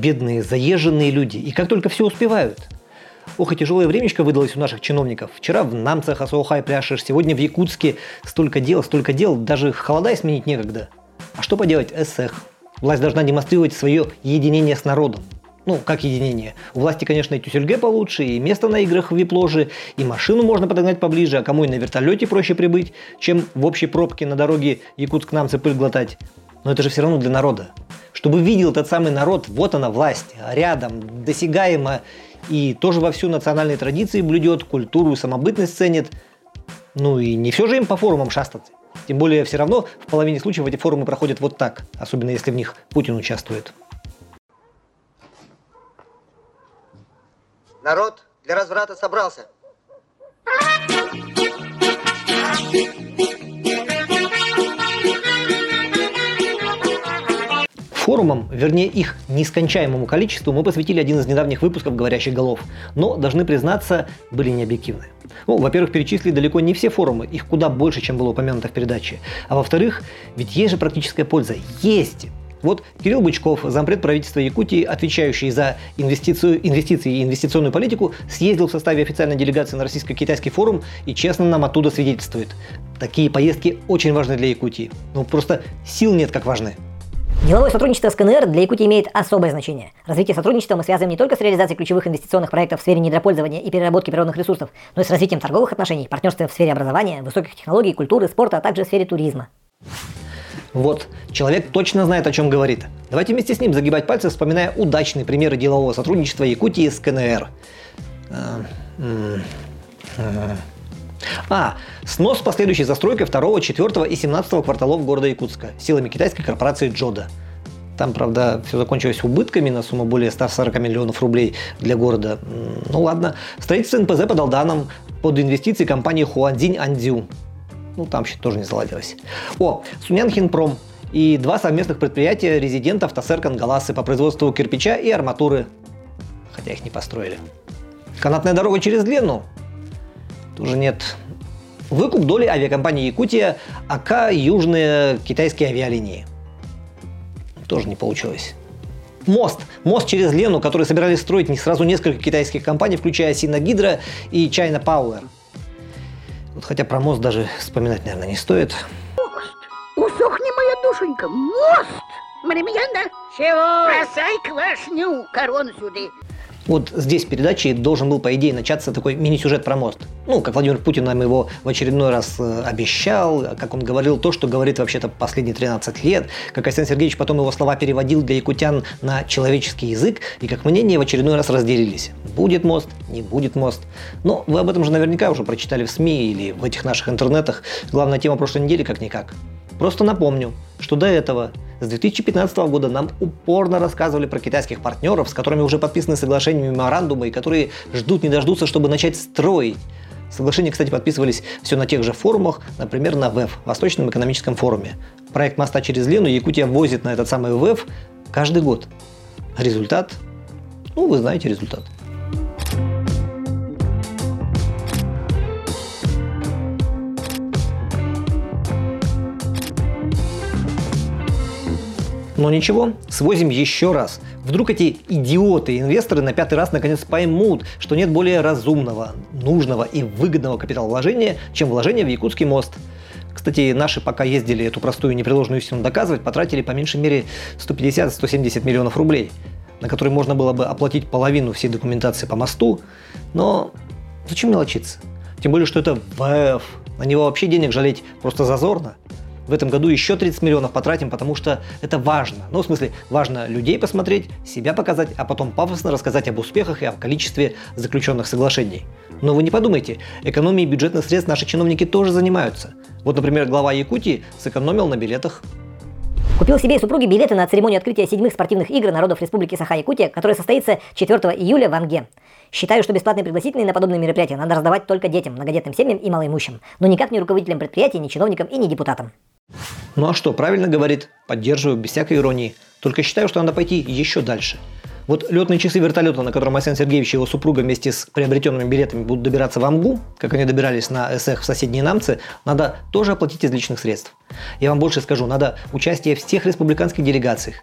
бедные, заезженные люди. И как только все успевают. Ох, и тяжелое времечко выдалось у наших чиновников. Вчера в Намцах, Асоухай пляшешь, сегодня в Якутске столько дел, столько дел, даже холода сменить некогда. А что поделать, СЭХ. Власть должна демонстрировать свое единение с народом. Ну, как единение. У власти, конечно, и тюсельге получше, и место на играх в вип-ложе, и машину можно подогнать поближе, а кому и на вертолете проще прибыть, чем в общей пробке на дороге Якутск-Намцы пыль глотать. Но это же все равно для народа. Чтобы видел этот самый народ, вот она власть, рядом, досягаемо, и тоже во всю национальные традиции блюдет, культуру и самобытность ценит. Ну и не все же им по форумам шастаться. Тем более все равно в половине случаев эти форумы проходят вот так, особенно если в них Путин участвует. Народ для разврата собрался. Форумам, вернее их нескончаемому количеству, мы посвятили один из недавних выпусков «Говорящих голов», но, должны признаться, были необъективны. Ну, во-первых, перечислили далеко не все форумы, их куда больше, чем было упомянуто в передаче. А во-вторых, ведь есть же практическая польза. Есть! Вот Кирилл Бычков, зампред правительства Якутии, отвечающий за инвестицию, инвестиции и инвестиционную политику, съездил в составе официальной делегации на российско-китайский форум и честно нам оттуда свидетельствует. Такие поездки очень важны для Якутии. Ну просто сил нет как важны. Деловое сотрудничество с КНР для Якутии имеет особое значение. Развитие сотрудничества мы связываем не только с реализацией ключевых инвестиционных проектов в сфере недропользования и переработки природных ресурсов, но и с развитием торговых отношений, партнерства в сфере образования, высоких технологий, культуры, спорта, а также в сфере туризма. Вот, человек точно знает, о чем говорит. Давайте вместе с ним загибать пальцы, вспоминая удачные примеры делового сотрудничества Якутии с КНР. А, снос последующей застройкой 2, 4 и 17 кварталов города Якутска силами китайской корпорации Джода. Там, правда, все закончилось убытками на сумму более 140 миллионов рублей для города. Ну ладно. Строительство НПЗ подал данным под инвестиции компании Хуанзинь Андзю. Ну, там еще тоже не заладилось. О, Сунянхинпром и два совместных предприятия резидентов Тассер Кангаласы по производству кирпича и арматуры. Хотя их не построили. Канатная дорога через Лену тоже нет. Выкуп доли авиакомпании Якутия АК Южные китайские авиалинии. Тоже не получилось. Мост. Мост через Лену, который собирались строить не сразу несколько китайских компаний, включая Синагидро и China Power. Вот хотя про мост даже вспоминать, наверное, не стоит. Мост! Усохни, моя душенька! Мост! Маримьяна! Чего? Бросай квашню, корону сюда. Вот здесь в передаче должен был, по идее, начаться такой мини-сюжет про мост. Ну, как Владимир Путин нам его в очередной раз э, обещал, как он говорил то, что говорит вообще-то последние 13 лет, как Александр Сергеевич потом его слова переводил для якутян на человеческий язык, и как мнения в очередной раз разделились. Будет мост, не будет мост. Но вы об этом же наверняка уже прочитали в СМИ или в этих наших интернетах. Главная тема прошлой недели как-никак. Просто напомню, что до этого с 2015 года нам упорно рассказывали про китайских партнеров, с которыми уже подписаны соглашения меморандумы и которые ждут не дождутся, чтобы начать строить. Соглашения, кстати, подписывались все на тех же форумах, например, на ВЭФ, Восточном экономическом форуме. Проект моста через Лену Якутия возит на этот самый ВЭФ каждый год. Результат? Ну, вы знаете результат. Но ничего, свозим еще раз. Вдруг эти идиоты-инвесторы на пятый раз наконец поймут, что нет более разумного, нужного и выгодного капиталовложения, чем вложение в Якутский мост. Кстати, наши пока ездили эту простую непреложную истину доказывать, потратили по меньшей мере 150-170 миллионов рублей, на которые можно было бы оплатить половину всей документации по мосту. Но зачем мелочиться? Тем более, что это ВФ. На него вообще денег жалеть просто зазорно в этом году еще 30 миллионов потратим, потому что это важно. Ну, в смысле, важно людей посмотреть, себя показать, а потом пафосно рассказать об успехах и о количестве заключенных соглашений. Но вы не подумайте, экономией бюджетных средств наши чиновники тоже занимаются. Вот, например, глава Якутии сэкономил на билетах. Купил себе и супруге билеты на церемонию открытия седьмых спортивных игр народов Республики Саха-Якутия, которая состоится 4 июля в Анге. Считаю, что бесплатные пригласительные на подобные мероприятия надо раздавать только детям, многодетным семьям и малоимущим, но никак не руководителям предприятий, ни чиновникам и не депутатам. Ну а что, правильно говорит, поддерживаю без всякой иронии. Только считаю, что надо пойти еще дальше. Вот летные часы вертолета, на котором Асен Сергеевич и его супруга вместе с приобретенными билетами будут добираться в Амгу, как они добирались на СЭХ в соседние Намцы, надо тоже оплатить из личных средств. Я вам больше скажу, надо участие всех республиканских делегациях.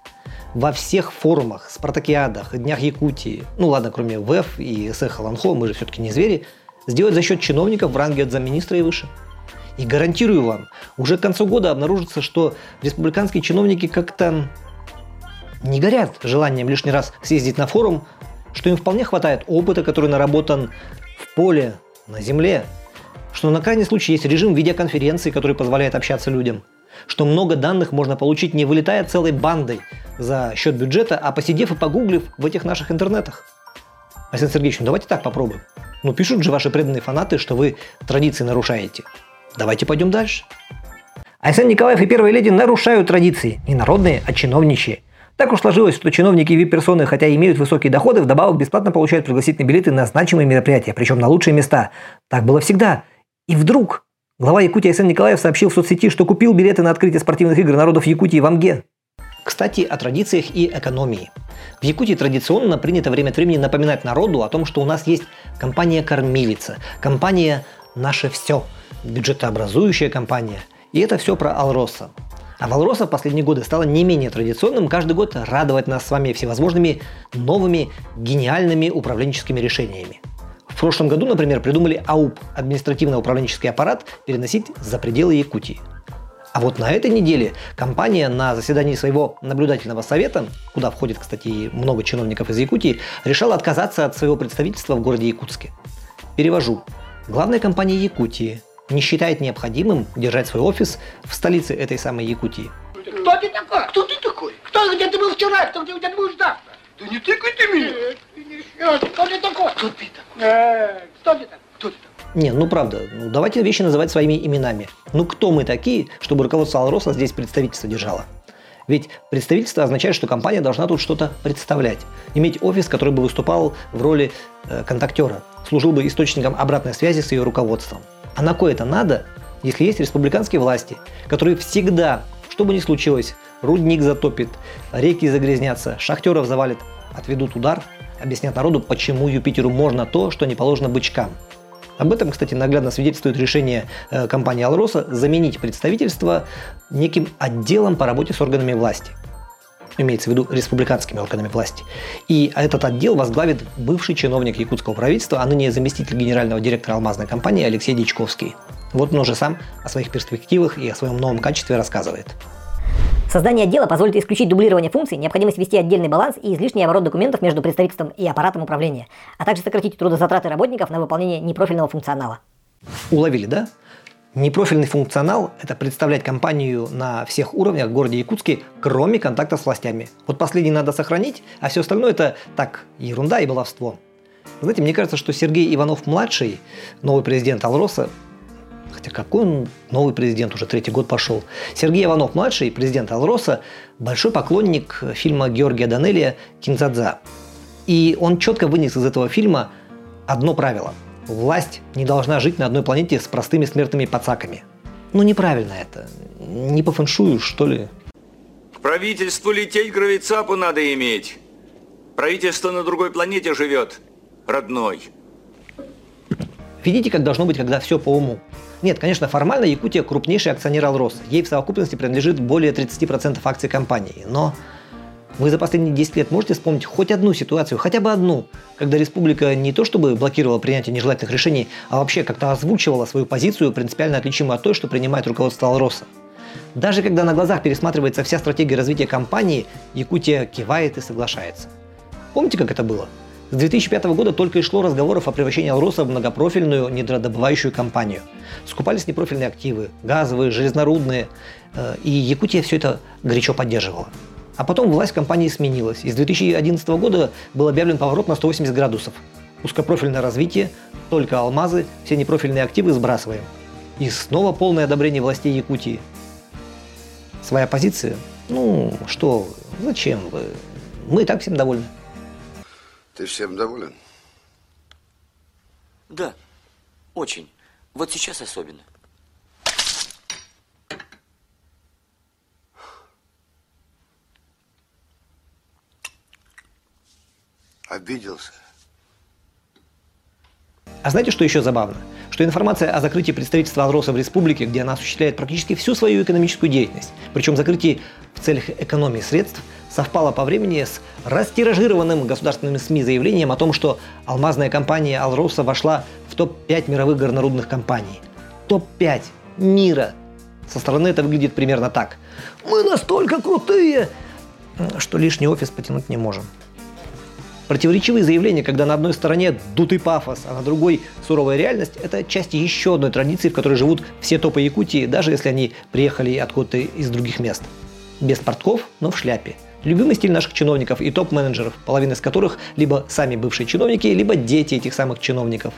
во всех форумах, спартакиадах, днях Якутии, ну ладно, кроме ВЭФ и СЭ Халанхо, мы же все-таки не звери, сделать за счет чиновников в ранге от замминистра и выше. И гарантирую вам, уже к концу года обнаружится, что республиканские чиновники как-то не горят желанием лишний раз съездить на форум, что им вполне хватает опыта, который наработан в поле, на земле, что на крайний случай есть режим видеоконференции, который позволяет общаться людям, что много данных можно получить не вылетая целой бандой за счет бюджета, а посидев и погуглив в этих наших интернетах. Александр Сергеевич, ну давайте так попробуем. Ну пишут же ваши преданные фанаты, что вы традиции нарушаете. Давайте пойдем дальше. Александр Николаев и Первая Леди нарушают традиции. Не народные, а чиновничьи. Так уж сложилось, что чиновники и вип-персоны, хотя и имеют высокие доходы, вдобавок бесплатно получают пригласительные билеты на значимые мероприятия, причем на лучшие места. Так было всегда. И вдруг глава Якутии Александр Николаев сообщил в соцсети, что купил билеты на открытие спортивных игр народов Якутии в Амге. Кстати, о традициях и экономии. В Якутии традиционно принято время от времени напоминать народу о том, что у нас есть компания-кормилица, компания «Наше все», бюджетообразующая компания. И это все про Алроса. А Валроса в последние годы стало не менее традиционным каждый год радовать нас с вами всевозможными новыми гениальными управленческими решениями. В прошлом году, например, придумали АУП – административно-управленческий аппарат переносить за пределы Якутии. А вот на этой неделе компания на заседании своего наблюдательного совета, куда входит, кстати, много чиновников из Якутии, решила отказаться от своего представительства в городе Якутске. Перевожу. Главная компания Якутии не считает необходимым держать свой офис в столице этой самой Якутии. Кто ты такой? Кто ты такой? Кто, где ты был вчера? Кто, где, ты будешь завтра? Да не тыкай ты меня! Кто ты такой? Кто ты такой? Э, кто ты такой? Кто ты такой? Не, ну правда, ну давайте вещи называть своими именами. Ну кто мы такие, чтобы руководство Алроса здесь представительство держало? Ведь представительство означает, что компания должна тут что-то представлять. Иметь офис, который бы выступал в роли э, контактера, служил бы источником обратной связи с ее руководством. А на кое это надо, если есть республиканские власти, которые всегда, что бы ни случилось, рудник затопит, реки загрязнятся, шахтеров завалит, отведут удар, объяснят народу, почему Юпитеру можно то, что не положено бычкам. Об этом, кстати, наглядно свидетельствует решение э, компании Алроса заменить представительство неким отделом по работе с органами власти – имеется в виду республиканскими органами власти. И этот отдел возглавит бывший чиновник якутского правительства, а ныне заместитель генерального директора алмазной компании Алексей Дичковский. Вот он уже сам о своих перспективах и о своем новом качестве рассказывает. Создание отдела позволит исключить дублирование функций, необходимость вести отдельный баланс и излишний оборот документов между представительством и аппаратом управления, а также сократить трудозатраты работников на выполнение непрофильного функционала. Уловили, да? Непрофильный функционал – это представлять компанию на всех уровнях в городе Якутске, кроме контакта с властями. Вот последний надо сохранить, а все остальное – это так, ерунда и баловство. Знаете, мне кажется, что Сергей Иванов-младший, новый президент Алроса, хотя какой он новый президент, уже третий год пошел. Сергей Иванов-младший, президент Алроса, большой поклонник фильма Георгия Данелия «Кинзадза». И он четко вынес из этого фильма одно правило – Власть не должна жить на одной планете с простыми смертными пацаками. Ну неправильно это. Не по фэншую, что ли? Правительству лететь гравицапу надо иметь. Правительство на другой планете живет, родной. Видите, как должно быть, когда все по уму. Нет, конечно, формально Якутия крупнейший акционер Алроса. Ей в совокупности принадлежит более 30% акций компании. Но вы за последние 10 лет можете вспомнить хоть одну ситуацию, хотя бы одну, когда республика не то чтобы блокировала принятие нежелательных решений, а вообще как-то озвучивала свою позицию, принципиально отличимую от той, что принимает руководство Алроса. Даже когда на глазах пересматривается вся стратегия развития компании, Якутия кивает и соглашается. Помните, как это было? С 2005 года только и шло разговоров о превращении Алроса в многопрофильную недородобывающую компанию. Скупались непрофильные активы, газовые, железнорудные, э, и Якутия все это горячо поддерживала. А потом власть компании сменилась, и с 2011 года был объявлен поворот на 180 градусов. Узкопрофильное развитие, только алмазы, все непрофильные активы сбрасываем. И снова полное одобрение властей Якутии. Своя позиция? Ну, что, зачем вы? Мы и так всем довольны. Ты всем доволен? Да, очень. Вот сейчас особенно. Обиделся. А знаете, что еще забавно? Что информация о закрытии представительства Алроса в республике, где она осуществляет практически всю свою экономическую деятельность, причем закрытии в целях экономии средств, совпало по времени с растиражированным государственными СМИ заявлением о том, что алмазная компания Алроса вошла в топ-5 мировых горнорудных компаний. Топ-5 мира. Со стороны это выглядит примерно так. Мы настолько крутые, что лишний офис потянуть не можем. Противоречивые заявления, когда на одной стороне дутый пафос, а на другой суровая реальность, это часть еще одной традиции, в которой живут все топы Якутии, даже если они приехали откуда-то из других мест. Без портков, но в шляпе. Любимый стиль наших чиновников и топ-менеджеров, половина из которых либо сами бывшие чиновники, либо дети этих самых чиновников.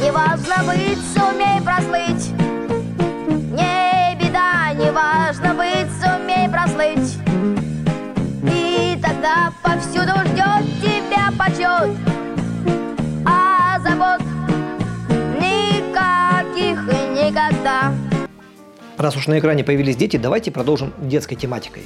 Не важно быть, сумей прослыть. Почет. А забот никаких и никогда. Раз уж на экране появились дети, давайте продолжим детской тематикой.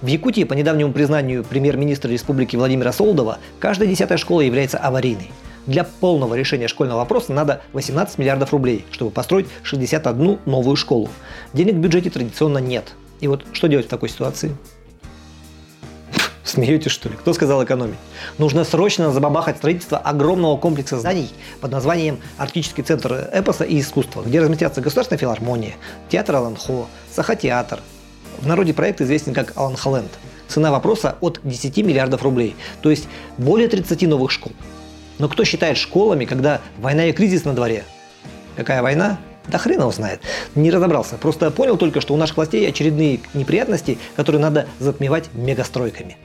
В Якутии, по недавнему признанию премьер-министра республики Владимира Солдова, каждая десятая школа является аварийной. Для полного решения школьного вопроса надо 18 миллиардов рублей, чтобы построить 61 новую школу. Денег в бюджете традиционно нет. И вот что делать в такой ситуации? Смеетесь, что ли? Кто сказал экономить? Нужно срочно забабахать строительство огромного комплекса зданий под названием Арктический центр эпоса и искусства, где разместятся Государственная филармония, театр Аланхо, Саха-театр. В народе проект известен как Аланхоленд. Цена вопроса от 10 миллиардов рублей, то есть более 30 новых школ. Но кто считает школами, когда война и кризис на дворе? Какая война? Да хрен его знает. Не разобрался. Просто понял только, что у наших властей очередные неприятности, которые надо затмевать мегастройками.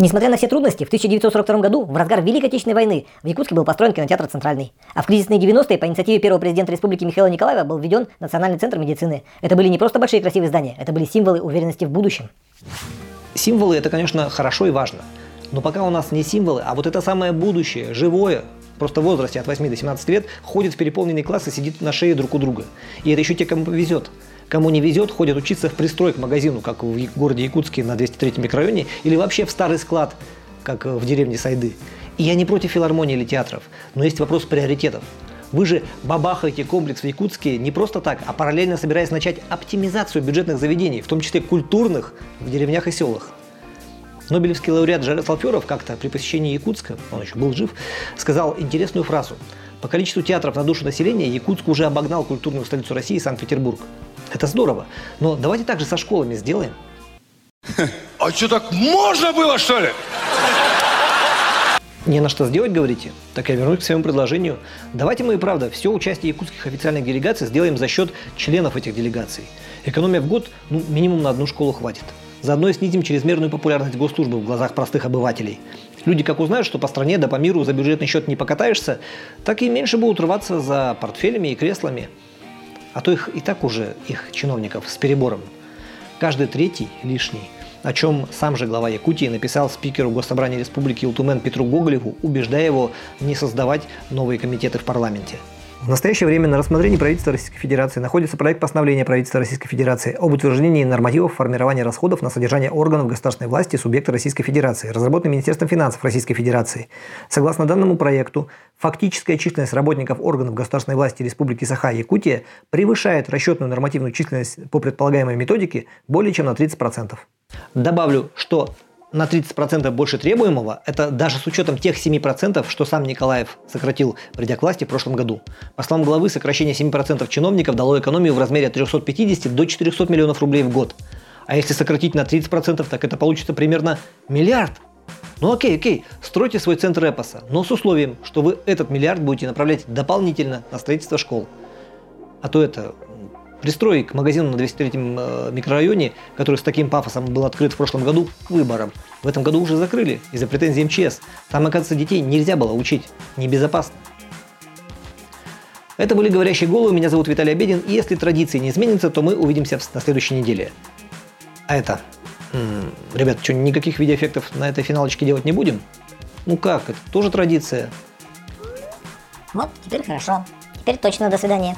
Несмотря на все трудности, в 1942 году, в разгар Великой Отечественной войны, в Якутске был построен кинотеатр «Центральный». А в кризисные 90-е по инициативе первого президента республики Михаила Николаева был введен Национальный центр медицины. Это были не просто большие красивые здания, это были символы уверенности в будущем. Символы – это, конечно, хорошо и важно. Но пока у нас не символы, а вот это самое будущее, живое, просто в возрасте от 8 до 17 лет, ходит в переполненный класс и сидит на шее друг у друга. И это еще те, кому повезет. Кому не везет, ходят учиться в пристрой к магазину, как в городе Якутске на 203 микрорайоне, или вообще в старый склад, как в деревне Сайды. И я не против филармонии или театров, но есть вопрос приоритетов. Вы же бабахаете комплекс в Якутске не просто так, а параллельно собираясь начать оптимизацию бюджетных заведений, в том числе культурных, в деревнях и селах. Нобелевский лауреат Жарес Алферов как-то при посещении Якутска, он еще был жив, сказал интересную фразу. По количеству театров на душу населения Якутск уже обогнал культурную столицу России Санкт-Петербург. Это здорово, но давайте также со школами сделаем. А что, так можно было, что ли? Не на что сделать, говорите? Так я вернусь к своему предложению. Давайте мы и правда все участие якутских официальных делегаций сделаем за счет членов этих делегаций. Экономия в год, ну, минимум на одну школу хватит. Заодно и снизим чрезмерную популярность госслужбы в глазах простых обывателей. Люди как узнают, что по стране да по миру за бюджетный счет не покатаешься, так и меньше будут рваться за портфелями и креслами. А то их и так уже, их чиновников, с перебором. Каждый третий лишний. О чем сам же глава Якутии написал спикеру Госсобрания Республики Ултумен Петру Гоголеву, убеждая его не создавать новые комитеты в парламенте. В настоящее время на рассмотрении правительства Российской Федерации находится проект постановления правительства Российской Федерации об утверждении нормативов формирования расходов на содержание органов государственной власти субъекта Российской Федерации, разработанный Министерством финансов Российской Федерации. Согласно данному проекту, фактическая численность работников органов государственной власти Республики Саха-Якутия превышает расчетную нормативную численность по предполагаемой методике более чем на 30%. Добавлю, что на 30% больше требуемого, это даже с учетом тех 7%, что сам Николаев сократил, придя к власти в прошлом году. По словам главы, сокращение 7% чиновников дало экономию в размере от 350 до 400 миллионов рублей в год. А если сократить на 30%, так это получится примерно миллиард. Ну окей, окей, стройте свой центр эпоса, но с условием, что вы этот миллиард будете направлять дополнительно на строительство школ. А то это Пристрой к магазину на 203-м э, микрорайоне, который с таким пафосом был открыт в прошлом году, к выборам. В этом году уже закрыли из-за претензий МЧС. Там, оказывается, детей нельзя было учить. Небезопасно. Это были «Говорящие головы». Меня зовут Виталий Обедин. И если традиции не изменятся, то мы увидимся на следующей неделе. А это... М-м, ребят, что, никаких видеоэффектов на этой финалочке делать не будем? Ну как, это тоже традиция. Вот, теперь хорошо. Теперь точно до свидания.